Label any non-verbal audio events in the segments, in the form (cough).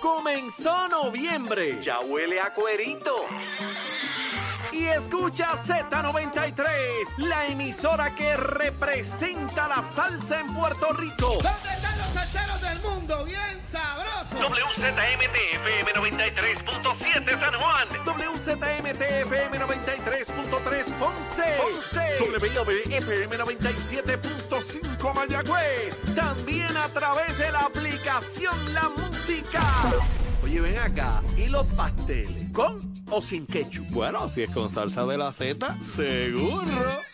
Comenzó noviembre. Ya huele a cuerito. Y escucha Z93, la emisora que representa la salsa en Puerto Rico. ¿Dónde están WZMTFM 93.7 San Juan. WZMTFM 93.3 Ponce. Ponce. WIOB-FM 97.5 Mayagüez. También a través de la aplicación La Música. Oye, ven acá. ¿Y los pasteles? ¿Con o sin ketchup? Bueno, si es con salsa de la Z, seguro.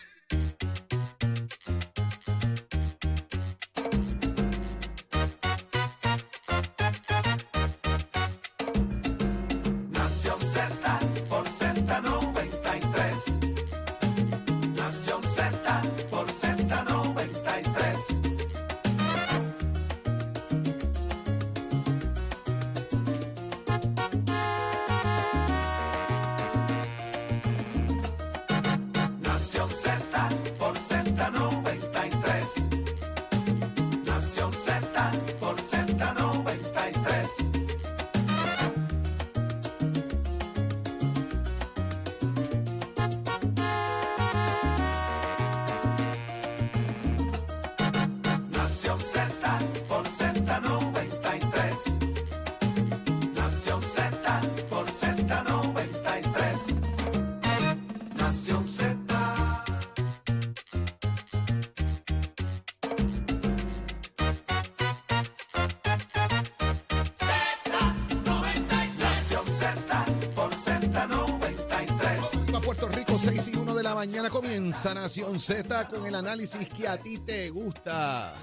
Viva Puerto Rico, 6 y 1 de la mañana comienza Nación Z con el análisis que a ti te gusta.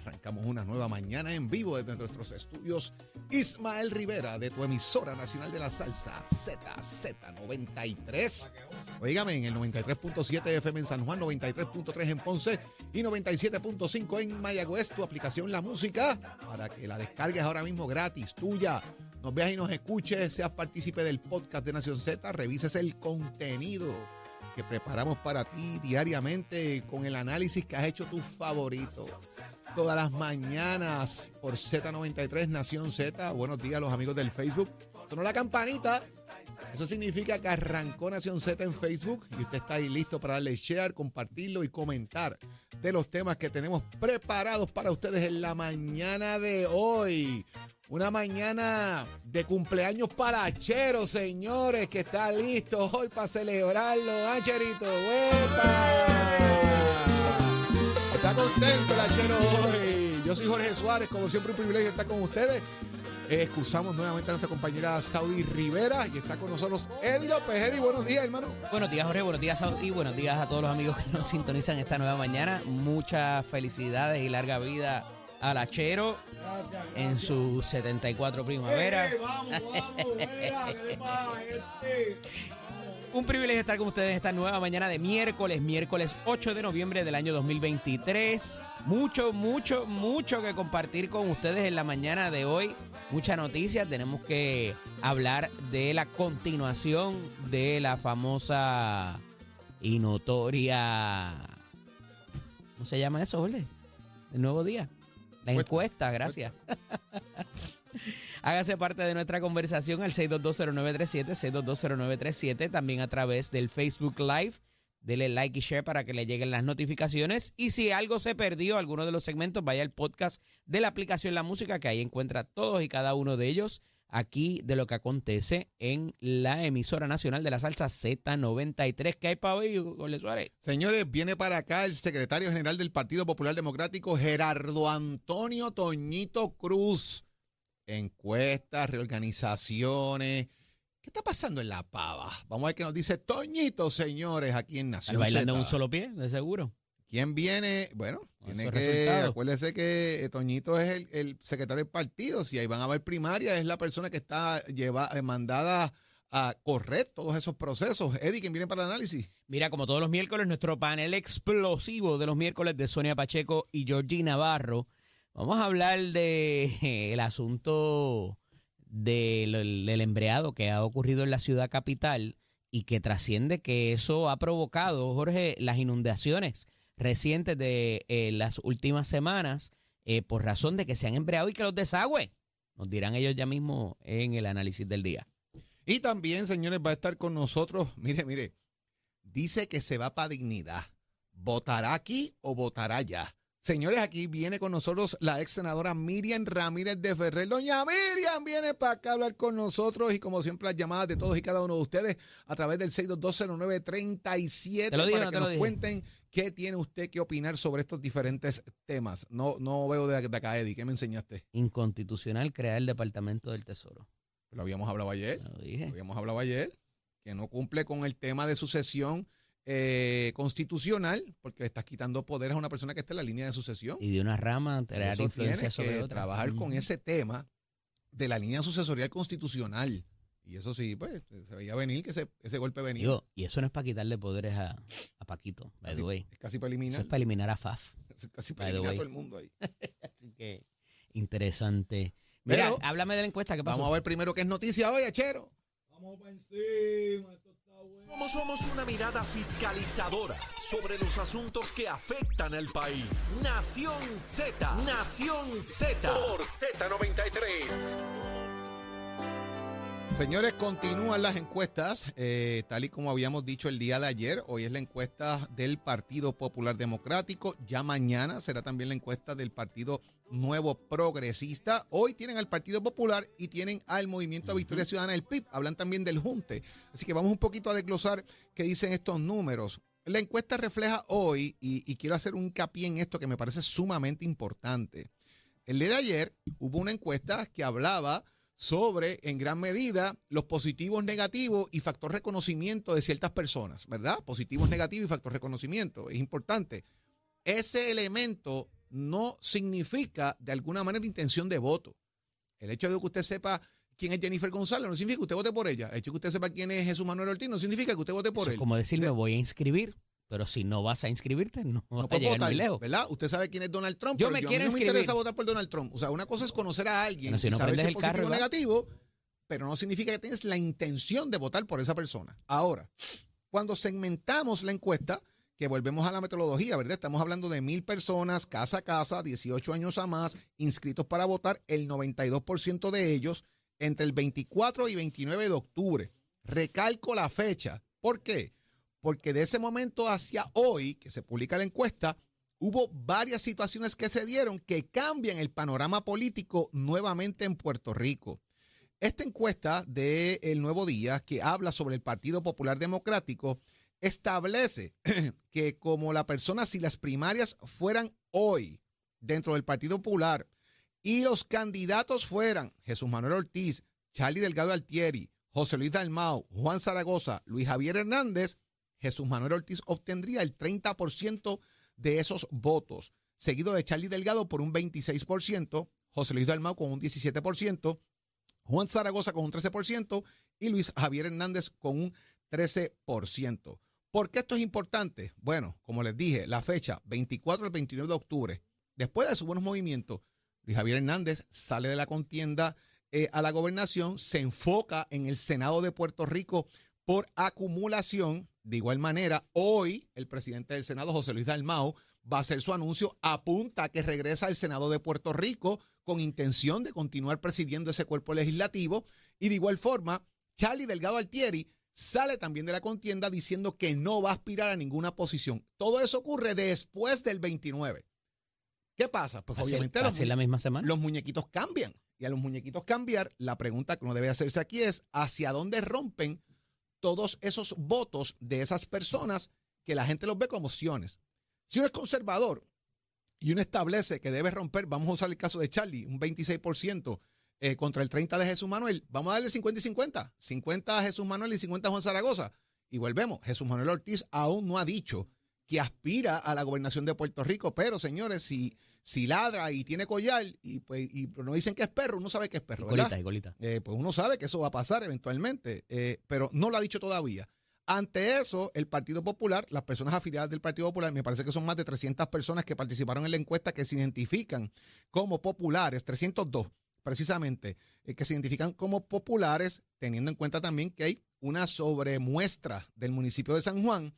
Arrancamos una nueva mañana en vivo desde nuestros estudios. Ismael Rivera de tu emisora nacional de la salsa ZZ93. Oígame en el 93.7 FM en San Juan, 93.3 en Ponce y 97.5 en Mayagüez. Tu aplicación La Música para que la descargues ahora mismo gratis, tuya. Nos veas y nos escuches, seas partícipe del podcast de Nación Z, revises el contenido que preparamos para ti diariamente con el análisis que has hecho tus favoritos. Todas las mañanas por Z93 Nación Z. Buenos días los amigos del Facebook. Sonó la campanita. Eso significa que arrancó Nación Z en Facebook y usted está ahí listo para darle share, compartirlo y comentar de los temas que tenemos preparados para ustedes en la mañana de hoy. Una mañana de cumpleaños para Chero, señores, que está listo hoy para celebrarlo. ¿Ah. Está contento la Chero hoy. Yo soy Jorge Suárez, como siempre un privilegio estar con ustedes. Eh, excusamos nuevamente a nuestra compañera Saudi Rivera y está con nosotros Eddie López. Eddie, buenos días, hermano. Buenos días, Jorge. Buenos días, Saudi. Buenos días a todos los amigos que nos sintonizan esta nueva mañana. Muchas felicidades y larga vida al Achero en su 74 primavera. (laughs) Un privilegio estar con ustedes esta nueva mañana de miércoles, miércoles 8 de noviembre del año 2023. Mucho, mucho, mucho que compartir con ustedes en la mañana de hoy. Mucha noticia. Tenemos que hablar de la continuación de la famosa y notoria. ¿Cómo se llama eso, Jorge? El nuevo día. La encuesta, gracias. (laughs) Hágase parte de nuestra conversación al 6220937, 6220937, también a través del Facebook Live. Dele like y share para que le lleguen las notificaciones. Y si algo se perdió, alguno de los segmentos, vaya al podcast de la aplicación La Música, que ahí encuentra todos y cada uno de ellos aquí de lo que acontece en la emisora nacional de la salsa Z93. ¿Qué hay para hoy, Jorge Suárez? Señores, viene para acá el secretario general del Partido Popular Democrático, Gerardo Antonio Toñito Cruz. Encuestas, reorganizaciones. ¿Qué está pasando en La Pava? Vamos a ver qué nos dice Toñito, señores, aquí en Nación Al bailando en un solo pie, de seguro. ¿Quién viene? Bueno, tiene que. Acuérdese que eh, Toñito es el, el secretario del partido. Si ahí van a haber primarias, es la persona que está lleva, eh, mandada a correr todos esos procesos. Eddie, ¿quién viene para el análisis? Mira, como todos los miércoles, nuestro panel explosivo de los miércoles de Sonia Pacheco y Georgie Navarro. Vamos a hablar de el asunto del, embreado que ha ocurrido en la ciudad capital y que trasciende que eso ha provocado, Jorge, las inundaciones recientes de eh, las últimas semanas eh, por razón de que se han embreado y que los desagües Nos dirán ellos ya mismo en el análisis del día. Y también, señores, va a estar con nosotros, (laughs) mire, mire, dice que se va para dignidad. ¿Votará aquí o votará allá? Señores, aquí viene con nosotros la ex senadora Miriam Ramírez de Ferrer. Doña Miriam viene para acá a hablar con nosotros y como siempre las llamadas de todos y cada uno de ustedes a través del 6220937 Te lo dije, para no que lo nos dije. cuenten qué tiene usted que opinar sobre estos diferentes temas. No, no veo de, de acá, Eddie. ¿Qué me enseñaste? Inconstitucional crear el Departamento del Tesoro. Lo habíamos hablado ayer. Lo Lo dije. habíamos hablado ayer, que no cumple con el tema de sucesión eh, constitucional, porque le estás quitando poderes a una persona que está en la línea de sucesión. Y de una rama, crear eso influencia sobre que otra. trabajar con ese tema de la línea sucesorial constitucional. Y eso sí, pues, se veía venir que ese, ese golpe venía. Digo, y eso no es para quitarle poderes a, a Paquito, by the Casi- way. es casi para Eso eliminar. es para eliminar a Faf. es casi para eliminar a todo el mundo ahí. (laughs) Así que, interesante. Mira, Pero- háblame de la encuesta. ¿Qué pasó? Vamos a ver primero qué es noticia hoy, Achero. Somos, somos una mirada fiscalizadora sobre los asuntos que afectan al país. Nación Z, Nación Z. Por Z93. Señores, continúan las encuestas, eh, tal y como habíamos dicho el día de ayer. Hoy es la encuesta del Partido Popular Democrático. Ya mañana será también la encuesta del Partido Nuevo Progresista. Hoy tienen al Partido Popular y tienen al Movimiento Victoria Ciudadana, el PIB. Hablan también del Junte. Así que vamos un poquito a desglosar qué dicen estos números. La encuesta refleja hoy, y, y quiero hacer un hincapié en esto que me parece sumamente importante. El día de ayer hubo una encuesta que hablaba sobre, en gran medida, los positivos, negativos y factor reconocimiento de ciertas personas, ¿verdad? Positivos, negativos y factor reconocimiento. Es importante. Ese elemento no significa, de alguna manera, intención de voto. El hecho de que usted sepa quién es Jennifer González no significa que usted vote por ella. El hecho de que usted sepa quién es Jesús Manuel Ortiz no significa que usted vote por Eso es él. como decir, me voy a inscribir, pero si no vas a inscribirte, no, no vas a llegar votar, muy lejos. ¿verdad? Usted sabe quién es Donald Trump, Yo pero me yo, a mí quiero no me interesa votar por Donald Trump. O sea, una cosa es conocer a alguien Bueno, si y no saber si es positivo o negativo, pero no significa que tienes la intención de votar por esa persona. Ahora, cuando segmentamos la encuesta, que volvemos a la metodología, ¿verdad? Estamos hablando de mil personas, casa a casa, 18 años a más, inscritos para votar, el 92% de ellos entre el 24 y 29 de octubre. Recalco la fecha. ¿Por qué? Porque de ese momento hacia hoy, que se publica la encuesta, hubo varias situaciones que se dieron que cambian el panorama político nuevamente en Puerto Rico. Esta encuesta de El Nuevo Día, que habla sobre el Partido Popular Democrático, establece (clears throat) que como la persona, si las primarias fueran hoy dentro del Partido Popular y los candidatos fueran Jesús Manuel Ortiz, Charlie Delgado Altieri, José Luis Dalmau, Juan Zaragoza, Luis Javier Hernández, Jesús Manuel Ortiz obtendría el 30% de esos votos, seguido de Charlie Delgado por un 26%, José Luis Dalmau con un 17%, Juan Zaragoza con un 13% y Luis Javier Hernández con un 13%. ¿Por qué esto es importante? Bueno, como les dije, la fecha 24 al 29 de octubre. Después de sus buenos movimientos, Luis Javier Hernández sale de la contienda eh, a la gobernación, se enfoca en el Senado de Puerto Rico por acumulación. De igual manera, hoy el presidente del Senado, José Luis Dalmau, va a hacer su anuncio, apunta que regresa al Senado de Puerto Rico con intención de continuar presidiendo ese cuerpo legislativo. Y de igual forma, Charlie Delgado Altieri sale también de la contienda diciendo que no va a aspirar a ninguna posición. Todo eso ocurre después del 29. ¿Qué pasa? Pues Así- obviamente los, así la misma semana. los muñequitos cambian. Y a los muñequitos cambiar, la pregunta que uno debe hacerse aquí es, ¿hacia dónde rompen todos esos votos de esas personas que la gente los ve como opciones? Si uno es conservador y uno establece que debe romper, vamos a usar el caso de Charlie, un 26% eh, contra el 30% de Jesús Manuel, vamos a darle 50 y 50, 50 a Jesús Manuel y 50 a Juan Zaragoza. Y volvemos, Jesús Manuel Ortiz aún no ha dicho que aspira a la gobernación de Puerto Rico, pero señores, si, si ladra y tiene collar y, pues, y no dicen que es perro, uno sabe que es perro. Colita, y colita. eh, pues uno sabe que eso va a pasar eventualmente, eh, pero no lo ha dicho todavía. Ante eso, el Partido Popular, las personas afiliadas del Partido Popular, me parece que son más de 300 personas que participaron en la encuesta que se identifican como populares, 302 precisamente, eh, que se identifican como populares, teniendo en cuenta también que hay una sobremuestra del municipio de San Juan.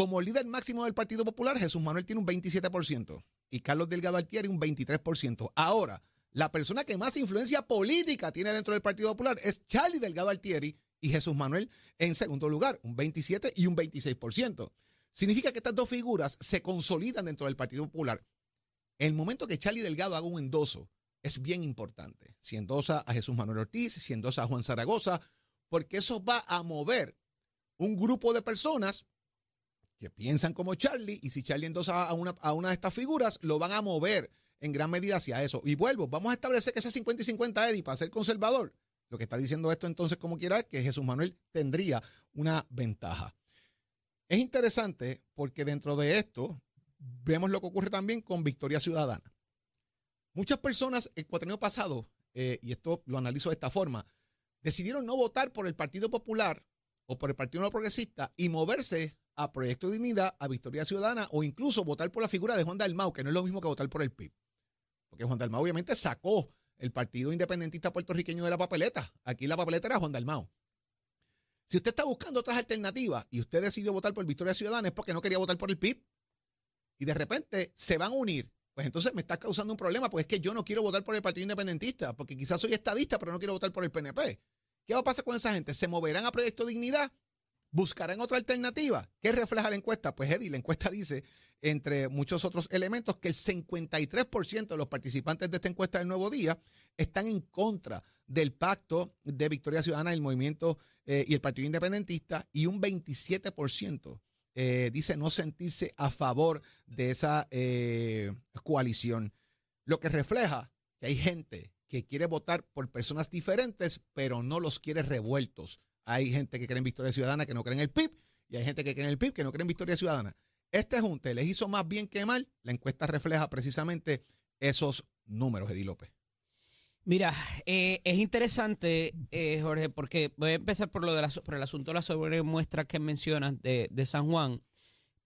Como líder máximo del Partido Popular, Jesús Manuel tiene un 27% y Carlos Delgado Altieri un 23%. Ahora, la persona que más influencia política tiene dentro del Partido Popular es Charlie Delgado Altieri y Jesús Manuel en segundo lugar, un 27 y un 26%. Significa que estas dos figuras se consolidan dentro del Partido Popular. El momento que Charlie Delgado haga un endoso es bien importante. Si endosa a Jesús Manuel Ortiz, si endosa a Juan Zaragoza, porque eso va a mover un grupo de personas que piensan como Charlie y si Charlie endosa a una, a una de estas figuras, lo van a mover en gran medida hacia eso. Y vuelvo, vamos a establecer que sea 50 y 50 Eddie para ser conservador. Lo que está diciendo esto entonces, como quiera, es que Jesús Manuel tendría una ventaja. Es interesante porque dentro de esto vemos lo que ocurre también con Victoria Ciudadana. Muchas personas el cuatrienio pasado, eh, y esto lo analizo de esta forma, decidieron no votar por el Partido Popular o por el Partido No Progresista y moverse a Proyecto de Dignidad, a Victoria Ciudadana o incluso votar por la figura de Juan Dalmau, que no es lo mismo que votar por el PIB. Porque Juan Dalmau obviamente sacó el Partido Independentista Puertorriqueño de la papeleta. Aquí la papeleta era Juan Dalmau. Si usted está buscando otras alternativas y usted decidió votar por Victoria Ciudadana es porque no quería votar por el PIB. Y de repente se van a unir. Pues entonces me está causando un problema, porque es que yo no quiero votar por el Partido Independentista, porque quizás soy estadista, pero no quiero votar por el PNP. ¿Qué va a pasar con esa gente? ¿Se moverán a Proyecto Dignidad? ¿Buscarán otra alternativa? ¿Qué refleja la encuesta? Pues Eddie, la encuesta dice, entre muchos otros elementos, que el 53% de los participantes de esta encuesta del Nuevo Día están en contra del pacto de Victoria Ciudadana, el movimiento eh, y el Partido Independentista, y un 27% eh, dice no sentirse a favor de esa eh, coalición. Lo que refleja que hay gente que quiere votar por personas diferentes, pero no los quiere revueltos. Hay gente que cree en Victoria Ciudadana que no cree en el PIB, y hay gente que cree en el PIB que no cree en Victoria Ciudadana. Este junte les hizo más bien que mal. La encuesta refleja precisamente esos números, Eddie López. Mira, eh, es interesante, eh, Jorge, porque voy a empezar por lo de la, por el asunto de las sobremuestras que mencionas de San Juan,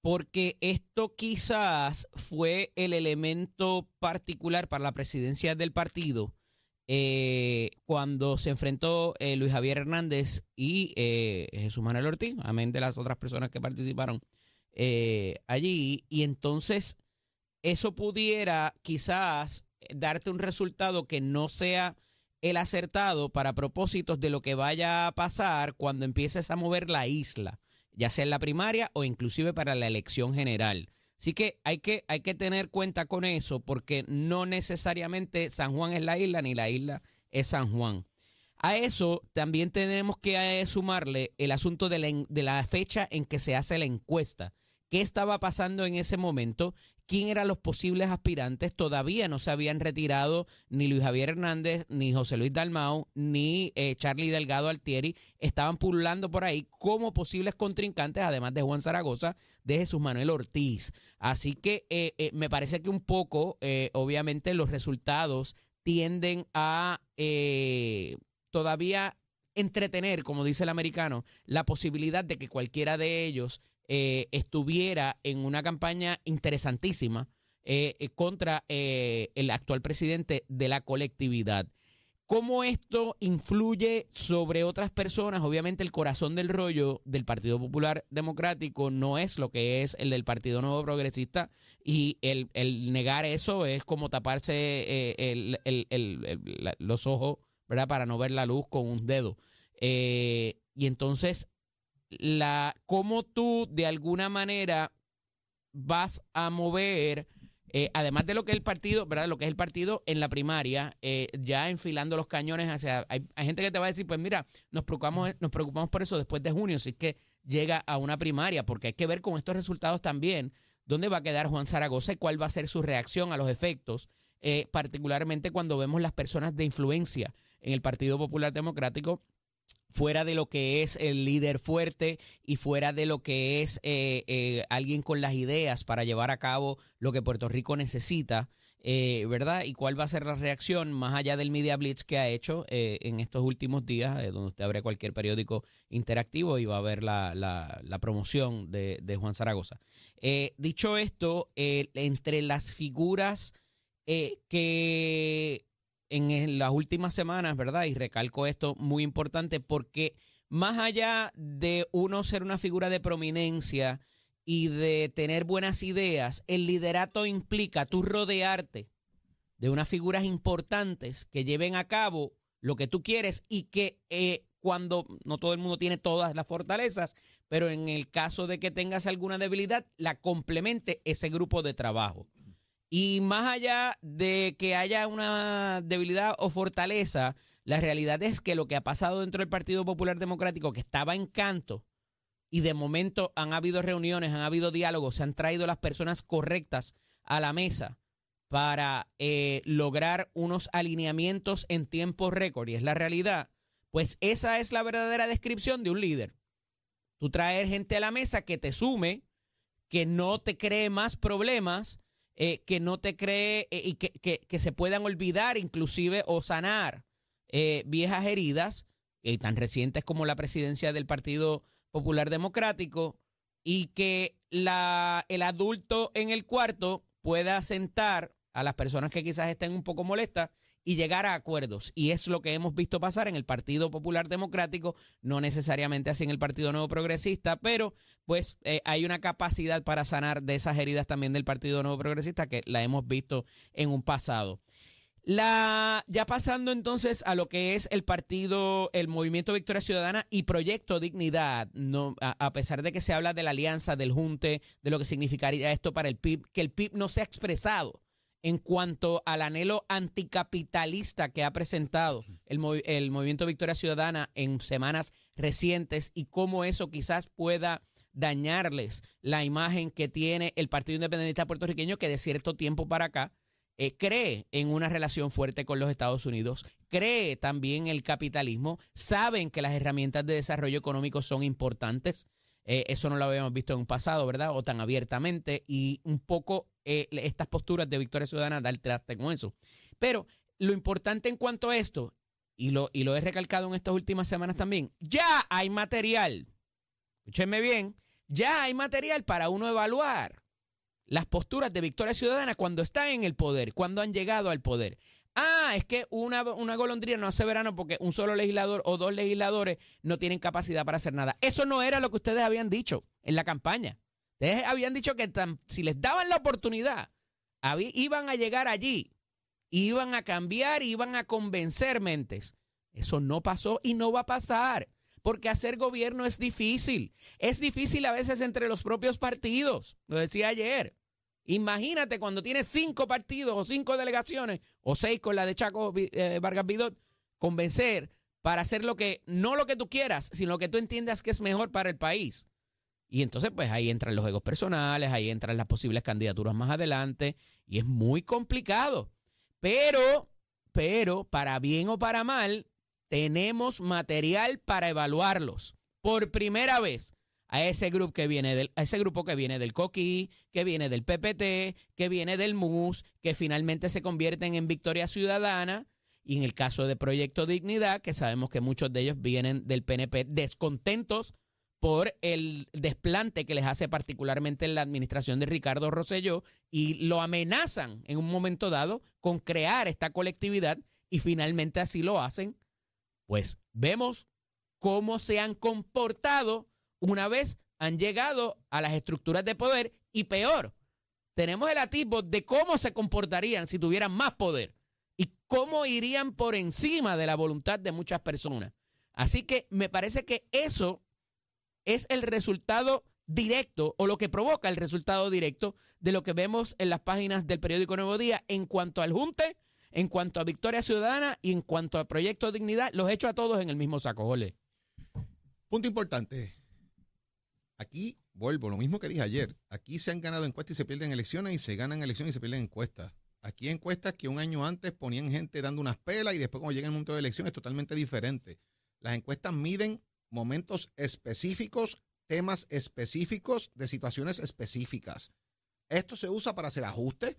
porque esto quizás fue el elemento particular para la presidencia del partido eh, cuando se enfrentó eh, Luis Javier Hernández y eh, Jesús Manuel Ortiz, amén de las otras personas que participaron eh, allí, y entonces eso pudiera quizás darte un resultado que no sea el acertado para propósitos de lo que vaya a pasar cuando empieces a mover la isla, ya sea en la primaria o inclusive para la elección general. Así que hay, que hay que tener cuenta con eso porque no necesariamente San Juan es la isla ni la isla es San Juan. A eso también tenemos que eh, sumarle el asunto de la, de la fecha en que se hace la encuesta. ¿Qué estaba pasando en ese momento? ¿Quién eran los posibles aspirantes? Todavía no se habían retirado ni Luis Javier Hernández, ni José Luis Dalmau, ni eh, Charlie Delgado Altieri. Estaban pululando por ahí como posibles contrincantes, además de Juan Zaragoza, de Jesús Manuel Ortiz. Así que eh, eh, me parece que un poco, obviamente, los resultados tienden a todavía entretener, como dice el americano, la posibilidad de que cualquiera de ellos eh, estuviera en una campaña interesantísima eh, eh, contra el actual presidente de la colectividad. ¿Cómo esto influye sobre otras personas? Obviamente el corazón del rollo del Partido Popular Democrático no es lo que es el del Partido Nuevo Progresista y el, negar eso es como taparse los ojos, ¿verdad? Para no ver la luz con un dedo. Y entonces, la, ¿cómo tú de alguna manera vas a mover, eh, además de lo que es el partido, ¿verdad? Lo que es el partido en la primaria, eh, ya enfilando los cañones hacia. Hay, gente que te va a decir, pues mira, nos preocupamos, nos preocupamos por eso después de junio, si es que llega a una primaria, porque hay que ver con estos resultados también dónde va a quedar Juan Zaragoza y cuál va a ser su reacción a los efectos, eh, particularmente cuando vemos las personas de influencia en el Partido Popular Democrático fuera de lo que es el líder fuerte y fuera de lo que es eh, eh, alguien con las ideas para llevar a cabo lo que Puerto Rico necesita, eh, ¿verdad? Y cuál va a ser la reacción más allá del Media Blitz que ha hecho en estos últimos días, donde usted abre cualquier periódico interactivo y va a ver la, la- la promoción de, de Juan Zaragoza. Dicho esto, entre las figuras que en las últimas semanas, ¿verdad? Y recalco esto muy importante porque más allá de uno ser una figura de prominencia y de tener buenas ideas, el liderato implica tú rodearte de unas figuras importantes que lleven a cabo lo que tú quieres y que eh, cuando no todo el mundo tiene todas las fortalezas, pero en el caso de que tengas alguna debilidad, la complemente ese grupo de trabajo. Y más allá de que haya una debilidad o fortaleza, la realidad es que lo que ha pasado dentro del Partido Popular Democrático, que estaba en canto, y de momento han habido reuniones, han habido diálogos, se han traído las personas correctas a la mesa para eh, lograr unos alineamientos en tiempo récord, y es la realidad, pues esa es la verdadera descripción de un líder. Tú traer gente a la mesa que te sume, que no te cree más problemas, eh, que no te cree eh, y que, que- que se puedan olvidar inclusive o sanar eh, viejas heridas, tan recientes como la presidencia del Partido Popular Democrático, y que la, el adulto en el cuarto pueda sentar a las personas que quizás estén un poco molestas y llegar a acuerdos. Y es lo que hemos visto pasar en el Partido Popular Democrático, no necesariamente así en el Partido Nuevo Progresista, pero pues eh, hay una capacidad para sanar de esas heridas también del Partido Nuevo Progresista que la hemos visto en un pasado. La, ya pasando entonces a lo que es el partido, el Movimiento Victoria Ciudadana y Proyecto Dignidad, no, a, a pesar de que se habla de la alianza, del junte, de lo que significaría esto para el PIB, que el PIB no se ha expresado en cuanto al anhelo anticapitalista que ha presentado el, el Movimiento Victoria Ciudadana en semanas recientes y cómo eso quizás pueda dañarles la imagen que tiene el Partido Independentista puertorriqueño que de cierto tiempo para acá eh, cree en una relación fuerte con los Estados Unidos, cree también en el capitalismo, saben que las herramientas de desarrollo económico son importantes. Eh, eso no lo habíamos visto en un pasado, ¿verdad? O tan abiertamente. Y un poco eh, estas posturas de Victoria Ciudadana dar traste con eso. Pero lo importante en cuanto a esto, y lo, y lo he recalcado en estas últimas semanas también, ya hay material. Escúchenme bien, ya hay material para uno evaluar las posturas de Victoria Ciudadana cuando están en el poder, cuando han llegado al poder. Ah, es que una, una golondrina no hace verano porque un solo legislador o dos legisladores no tienen capacidad para hacer nada. Eso no era lo que ustedes habían dicho en la campaña. Ustedes habían dicho que si les daban la oportunidad, iban a llegar allí, iban a cambiar, iban a convencer mentes. Eso no pasó y no va a pasar, porque hacer gobierno es difícil. Es difícil a veces entre los propios partidos, lo decía ayer. Imagínate cuando tienes cinco partidos o cinco delegaciones, o seis con la de Chaco eh, Vargas Vidot, convencer para hacer lo que, no lo que tú quieras, sino lo que tú entiendas que es mejor para el país. Y entonces, pues ahí entran los egos personales, ahí entran las posibles candidaturas más adelante, y es muy complicado. Pero, pero, para bien o para mal, tenemos material para evaluarlos. Por primera vez, a ese grupo que viene del, a ese grupo que viene del Coquí, que viene del PPT, que viene del MUS, que finalmente se convierten en Victoria Ciudadana, y en el caso de Proyecto Dignidad, que sabemos que muchos de ellos vienen del PNP descontentos por el desplante que les hace particularmente la administración de Ricardo Rosselló y lo amenazan en un momento dado con crear esta colectividad y finalmente así lo hacen, pues vemos cómo se han comportado una vez han llegado a las estructuras de poder y peor, tenemos el atisbo de cómo se comportarían si tuvieran más poder y cómo irían por encima de la voluntad de muchas personas. Así que me parece que eso es el resultado directo o lo que provoca el resultado directo de lo que vemos en las páginas del periódico Nuevo Día en cuanto al junte, en cuanto a Victoria Ciudadana y en cuanto a Proyecto Dignidad, los echo a todos en el mismo saco, Jole. Punto importante. Aquí, vuelvo, lo mismo que dije ayer. Aquí se han ganado encuestas y se pierden elecciones y se ganan elecciones y se pierden encuestas. Aquí hay encuestas que un año antes ponían gente dando unas pelas y después cuando llega el momento de elección es totalmente diferente. Las encuestas miden momentos específicos, temas específicos de situaciones específicas. Esto se usa para hacer ajustes,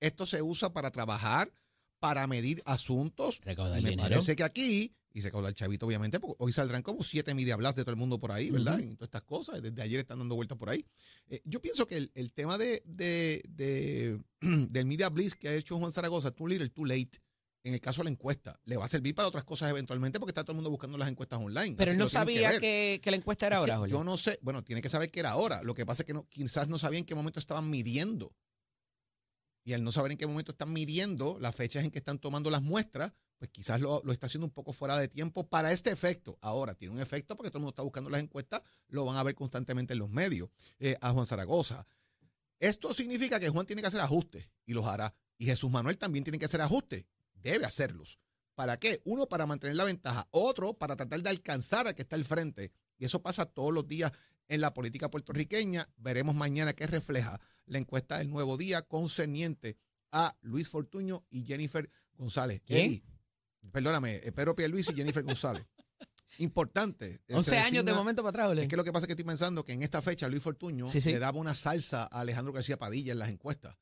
esto se usa para trabajar, para medir asuntos. Recaudar Y me dinero. parece que aquí, y recaudar chavito obviamente, porque hoy saldrán como siete media blast de todo el mundo por ahí, ¿verdad? Ujú. Y todas estas cosas, desde ayer están dando vueltas por ahí. Eh, yo pienso que el, el tema de, de, de- (clears throat) del media blitz que ha hecho Juan Zaragoza, too little, too late, en el caso de la encuesta, le va a servir para otras cosas eventualmente porque está todo el mundo buscando las encuestas online. Pero él no sabía que, que la encuesta era Es ahora, Jole. Yo no sé, bueno, tiene que saber que era ahora. Lo que pasa es que no, quizás no sabía en qué momento estaban midiendo. y al no saber en qué momento están midiendo las fechas en que están tomando las muestras, pues quizás lo, lo está haciendo un poco fuera de tiempo para este efecto. Ahora, tiene un efecto porque todo el mundo está buscando las encuestas, lo van a ver constantemente en los medios. Eh, a Juan Zaragoza. Esto significa que Juan tiene que hacer ajustes y los hará. Y Jesús Manuel también tiene que hacer ajustes. Debe hacerlos. ¿Para qué? Uno, para mantener la ventaja. Otro, para tratar de alcanzar al que está al frente. Y eso pasa todos los días en la política puertorriqueña. Veremos mañana qué refleja la encuesta del nuevo día concerniente a Luis Fortuño y Jennifer González. ¿Quién? Perdóname, eh, Pedro Pierluisi y Jennifer González. (laughs) Importante. eh, 11 se años de momento para atrás, Ole. es que lo que pasa es que estoy pensando que en esta fecha Luis Fortuño Sí, sí. le daba una salsa a Alejandro García Padilla en las encuestas.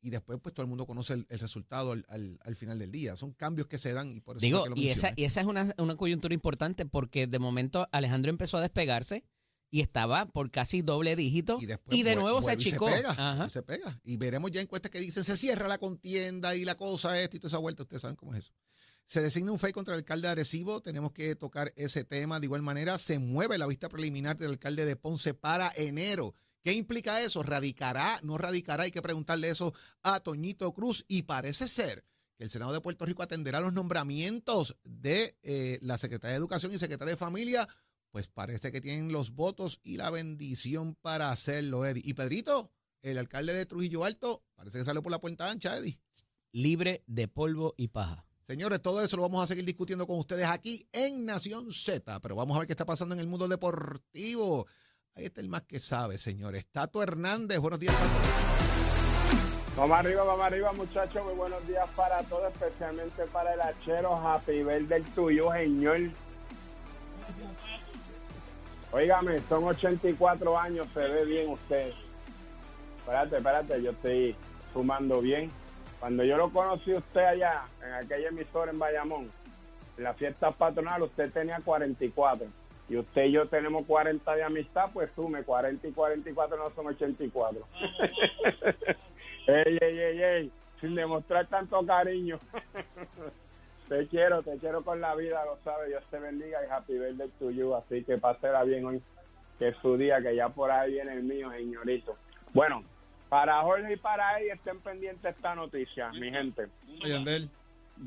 Y después, pues todo el mundo conoce el, el resultado al, al- al final del día. Son cambios que se dan y por eso Digo, que lo y esa, y esa es una, una coyuntura importante porque de momento Alejandro empezó a despegarse y estaba por casi doble dígito y, después de nuevo se vuelve y achicó. pega, y se pega. Y veremos ya encuestas que dicen se cierra la contienda y la cosa esta y toda esa vuelta. Ustedes saben cómo es eso. Se designa un FEI contra el alcalde de. Tenemos que tocar ese tema. De igual manera, se mueve la vista preliminar del alcalde de Ponce para enero. ¿Qué implica eso? ¿Radicará? ¿No radicará? Hay que preguntarle eso a Toñito Cruz. Y parece ser que el Senado de Puerto Rico atenderá los nombramientos de eh, la Secretaría de Educación y Secretaria de Familia. Pues parece que tienen los votos y la bendición para hacerlo, Eddie. Y Pedrito, el alcalde de Trujillo Alto, parece que salió por la puerta ancha, Eddie. Libre de polvo y paja. Señores, todo eso lo vamos a seguir discutiendo con ustedes aquí en Nación Z, pero vamos a ver qué está pasando en el mundo deportivo. Ahí está el más que sabe, señores. Tato Hernández, buenos días, Tato. Vamos arriba, vamos arriba, muchachos. Muy buenos días para todos, especialmente para el hachero Happy del tuyo, señor. Óigame, son 84 años, se ve bien usted. Espérate, espérate, yo estoy sumando bien. Cuando yo lo conocí usted allá, en aquella emisora en Bayamón, en la fiesta patronal, usted tenía 44. Y usted y yo tenemos 40 de amistad, pues sume 40 y 44 no son 84. (laughs) ey, ey, ey, ey, sin demostrar tanto cariño. (laughs) te quiero, te quiero con la vida, lo sabe. Dios te bendiga y happy birthday to you. Así que pásela bien hoy, que es su día, que ya por ahí viene el mío, señorito. Bueno, para Jorge y para él estén pendientes esta noticia, mi gente.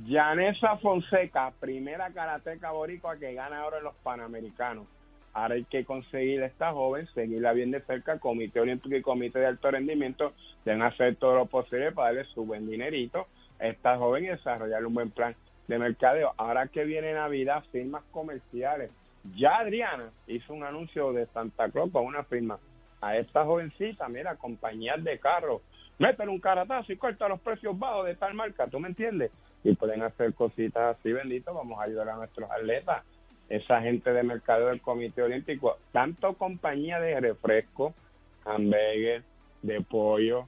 Yanesa Fonseca, primera karateca boricua que gana ahora en los Panamericanos. Ahora hay que conseguir a esta joven, seguirla bien de cerca. Comité Olímpico y Comité de Alto Rendimiento deben hacer todo lo posible para darle su buen dinerito a esta joven y desarrollarle un buen plan de mercadeo. Ahora que viene Navidad, firmas comerciales. Ya Adriana hizo un anuncio de Santa Claus con una firma. A esta jovencita, mira, compañías de carros, métele un caratazo y corta los precios bajos de tal marca, ¿tú me entiendes? Y pueden hacer cositas así, bendito, vamos a ayudar a nuestros atletas. Esa gente de mercado del Comité Olímpico, tanto compañía de refresco, hamburgues, de pollo,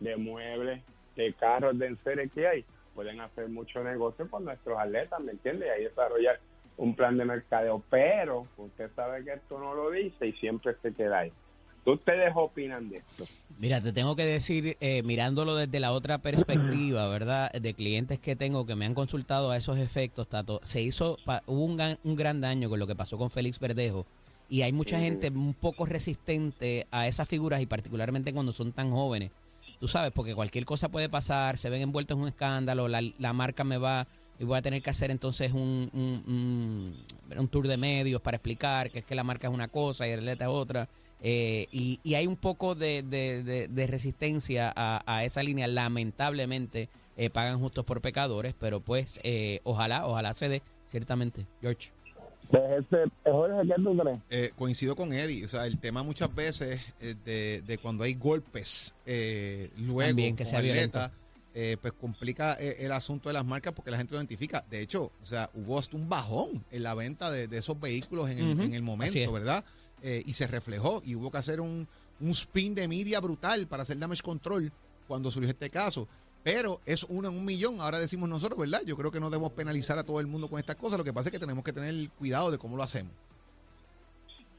de muebles, de carros, de enseres que hay, pueden hacer mucho negocio con nuestros atletas, ¿me entiende? Y ahí desarrollar un plan de mercadeo. Pero usted sabe que esto no lo dice y siempre se queda ahí. ¿Qué ustedes opinan de esto? Mira, te tengo que decir, eh, mirándolo desde la otra perspectiva, ¿verdad? De clientes que tengo que me han consultado a esos efectos, Tato, se hizo, hubo un gran, un gran daño con lo que pasó con Félix Verdejo y hay mucha gente un poco resistente a esas figuras y particularmente cuando son tan jóvenes. Tú sabes, porque cualquier cosa puede pasar, se ven envueltos en un escándalo, la, la marca me va y voy a tener que hacer entonces un, un, un- un tour de medios para explicar que es que la marca es una cosa y el atleta es otra. Eh, y, y hay un poco de, de- de- de resistencia a, a esa línea. Lamentablemente eh, pagan justos por pecadores, pero pues eh, ojalá, ojalá se dé, ciertamente. George. Jorge, ¿qué tú crees? Eh, coincido con Eddie, o sea, el tema muchas veces eh, de, de cuando hay golpes eh, luego También, que con sea violento. Eh, pues complica eh, el asunto de las marcas porque la gente lo identifica. De hecho, o sea, hubo hasta un bajón en la venta de, de esos vehículos en el, en momento. ¿verdad? Eh, y se reflejó y hubo que hacer un, un spin de media brutal para hacer damage control cuando surgió este caso. Pero es uno en un millón, ahora decimos nosotros, ¿verdad? Yo creo que no debemos penalizar a todo el mundo con estas cosas. Lo que pasa es que tenemos que tener cuidado de cómo lo hacemos.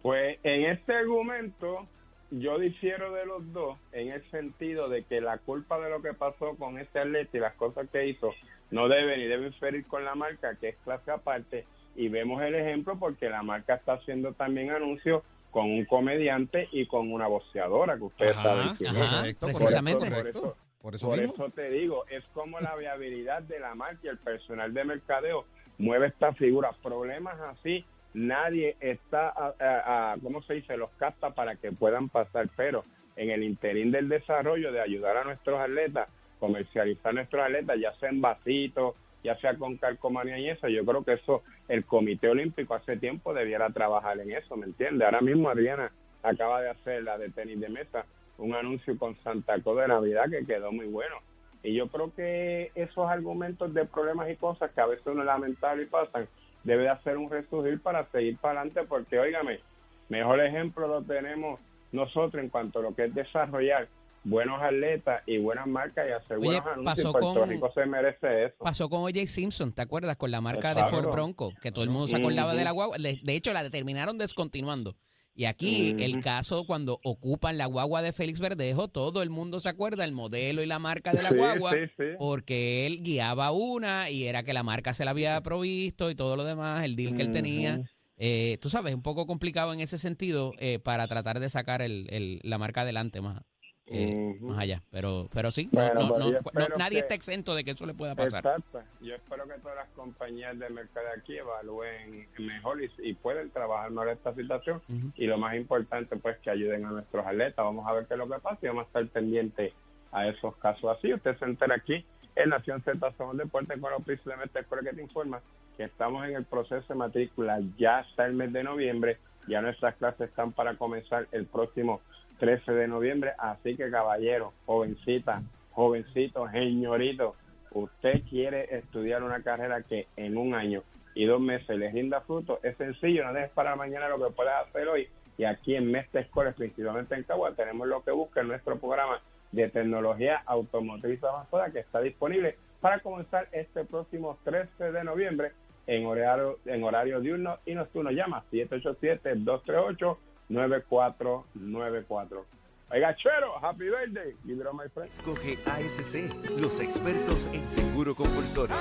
Pues en este argumento yo difiero de los dos en el sentido de que la culpa de lo que pasó con este atleta y las cosas que hizo no debe ni debe inferir con la marca, que es clase aparte, y vemos el ejemplo porque la marca está haciendo también anuncios con un comediante y con una boxeadora que ustedes Ajá, saben quién es. Ajá, correcto, precisamente. Por eso, correcto. Por eso Por mismo. eso te digo, es como la viabilidad de la marca y el personal de mercadeo mueve esta figura. Problemas así, nadie está, a, a- ¿cómo se dice?, los capta para que puedan pasar, pero en el interín del desarrollo de ayudar a nuestros atletas, comercializar nuestros atletas, ya sea en vasitos, ya sea con calcomanía y eso, yo creo que eso el Comité Olímpico hace tiempo debiera trabajar en eso, ¿me entiendes? Ahora mismo Adriana acaba de hacer la de tenis de mesa, un anuncio con Santa Claus de Navidad que quedó muy bueno. Y yo creo que esos argumentos de problemas y cosas que a veces uno lamentable y pasan, debe de hacer un resurgir para seguir para adelante, porque, óigame, mejor ejemplo lo tenemos nosotros en cuanto a lo que es desarrollar buenos atletas y buenas marcas y hacer Oye, buenos anuncios. Puerto con- Rico se merece eso. Pasó con O.J. Simpson, ¿te acuerdas? Con la marca de. Ford Bronco, que todo el mundo se acordaba Ujú. de la guagua. De, de hecho, la terminaron descontinuando. Y aquí, el caso cuando ocupan la guagua de Félix Verdejo, todo el mundo se acuerda el modelo y la marca de la Sí, guagua, sí, sí. porque él guiaba una y era que la marca se la había provisto y todo lo demás, el deal que él tenía. Eh, tú sabes, un poco complicado en ese sentido eh, para tratar de sacar el, el- la marca adelante más, eh, más allá. Pero, pero sí, Bueno, no- no- pues no- no- nadie que- está exento de que eso le pueda pasar. Exacto. Yo espero que todas las compañías de mercado aquí evalúen mejor y, y pueden trabajar mejor esta situación. Y lo más importante, pues, que ayuden a nuestros atletas. Vamos a ver qué es lo que pasa y vamos a estar pendientes a esos casos así. Usted se entera aquí en Nación Z Somos Deporte con los Prislemente Escuela que te informa que estamos en el proceso de matrícula ya hasta el mes de noviembre. Ya nuestras clases están para comenzar el próximo 13 de noviembre. Así que, caballero, jovencita, jovencito, señorito, usted quiere estudiar una carrera que en un año y dos meses le rinda fruto, es sencillo, no dejes para mañana lo que puedes hacer hoy. Y aquí en Mestre Escoles, principalmente en Cagua, tenemos lo que busca en nuestro programa de tecnología automotriz avanzada que está disponible para comenzar este próximo 13 de noviembre en horario, en horario diurno y nocturno. Llama 787-238-9494. Oiga, Chero, happy birthday. Up, my friend. Escoge ASC, los expertos en seguro compulsorio.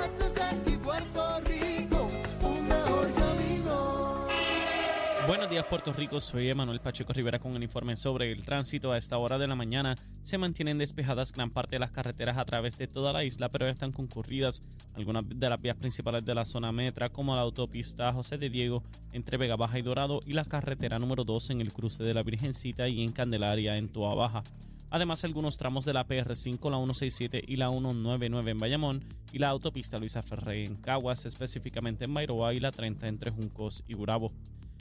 Buenos días Puerto Rico, soy Emanuel Pacheco Rivera con el informe sobre el tránsito. A esta hora de la mañana se mantienen despejadas gran parte de las carreteras a través de toda la isla, pero están concurridas algunas de las vías principales de la zona metra, como la autopista José de Diego entre Vega Baja y Dorado y la carretera número 2 en el cruce de la Virgencita y en Candelaria en Toa Baja. Además, algunos tramos de la PR5, la 167 y la 199 en Bayamón y la autopista Luisa Ferré en Caguas, específicamente en Mayroa y la 30 entre Juncos y Gurabo.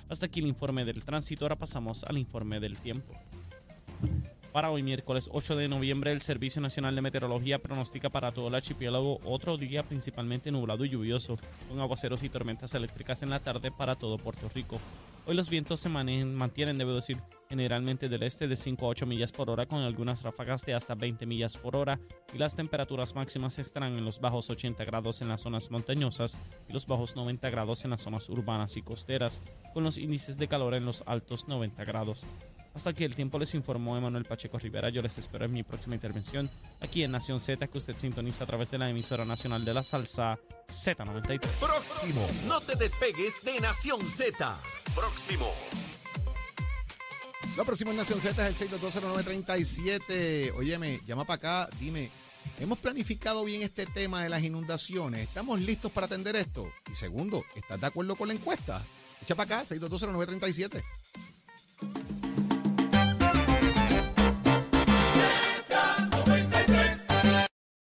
Hasta aquí el informe del tránsito, ahora pasamos al informe del tiempo. Para hoy miércoles 8 de noviembre el Servicio Nacional de Meteorología pronostica para todo el archipiélago otro día principalmente nublado y lluvioso, con aguaceros y tormentas eléctricas en la tarde para todo Puerto Rico. Hoy los vientos se mantienen, debo decir, generalmente del este de 5 a 8 millas por hora con algunas ráfagas de hasta 20 millas por hora y las temperaturas máximas estarán en los bajos 80 grados en las zonas montañosas y los bajos 90 grados en las zonas urbanas y costeras, con los índices de calor en los altos 90 grados. Hasta aquí el tiempo les informó Emanuel Pacheco Rivera. Yo les espero en mi próxima intervención aquí en Nación Z, que usted sintoniza a través de la emisora nacional de la salsa Z93. Próximo. No te despegues de Nación Z. Próximo. Lo próximo en Nación Z es el 6220937. Óyeme, llama para acá, dime, ¿hemos planificado bien este tema de las inundaciones? ¿Estamos listos para atender esto? Y segundo, ¿estás de acuerdo con la encuesta? Echa para acá, 6220937.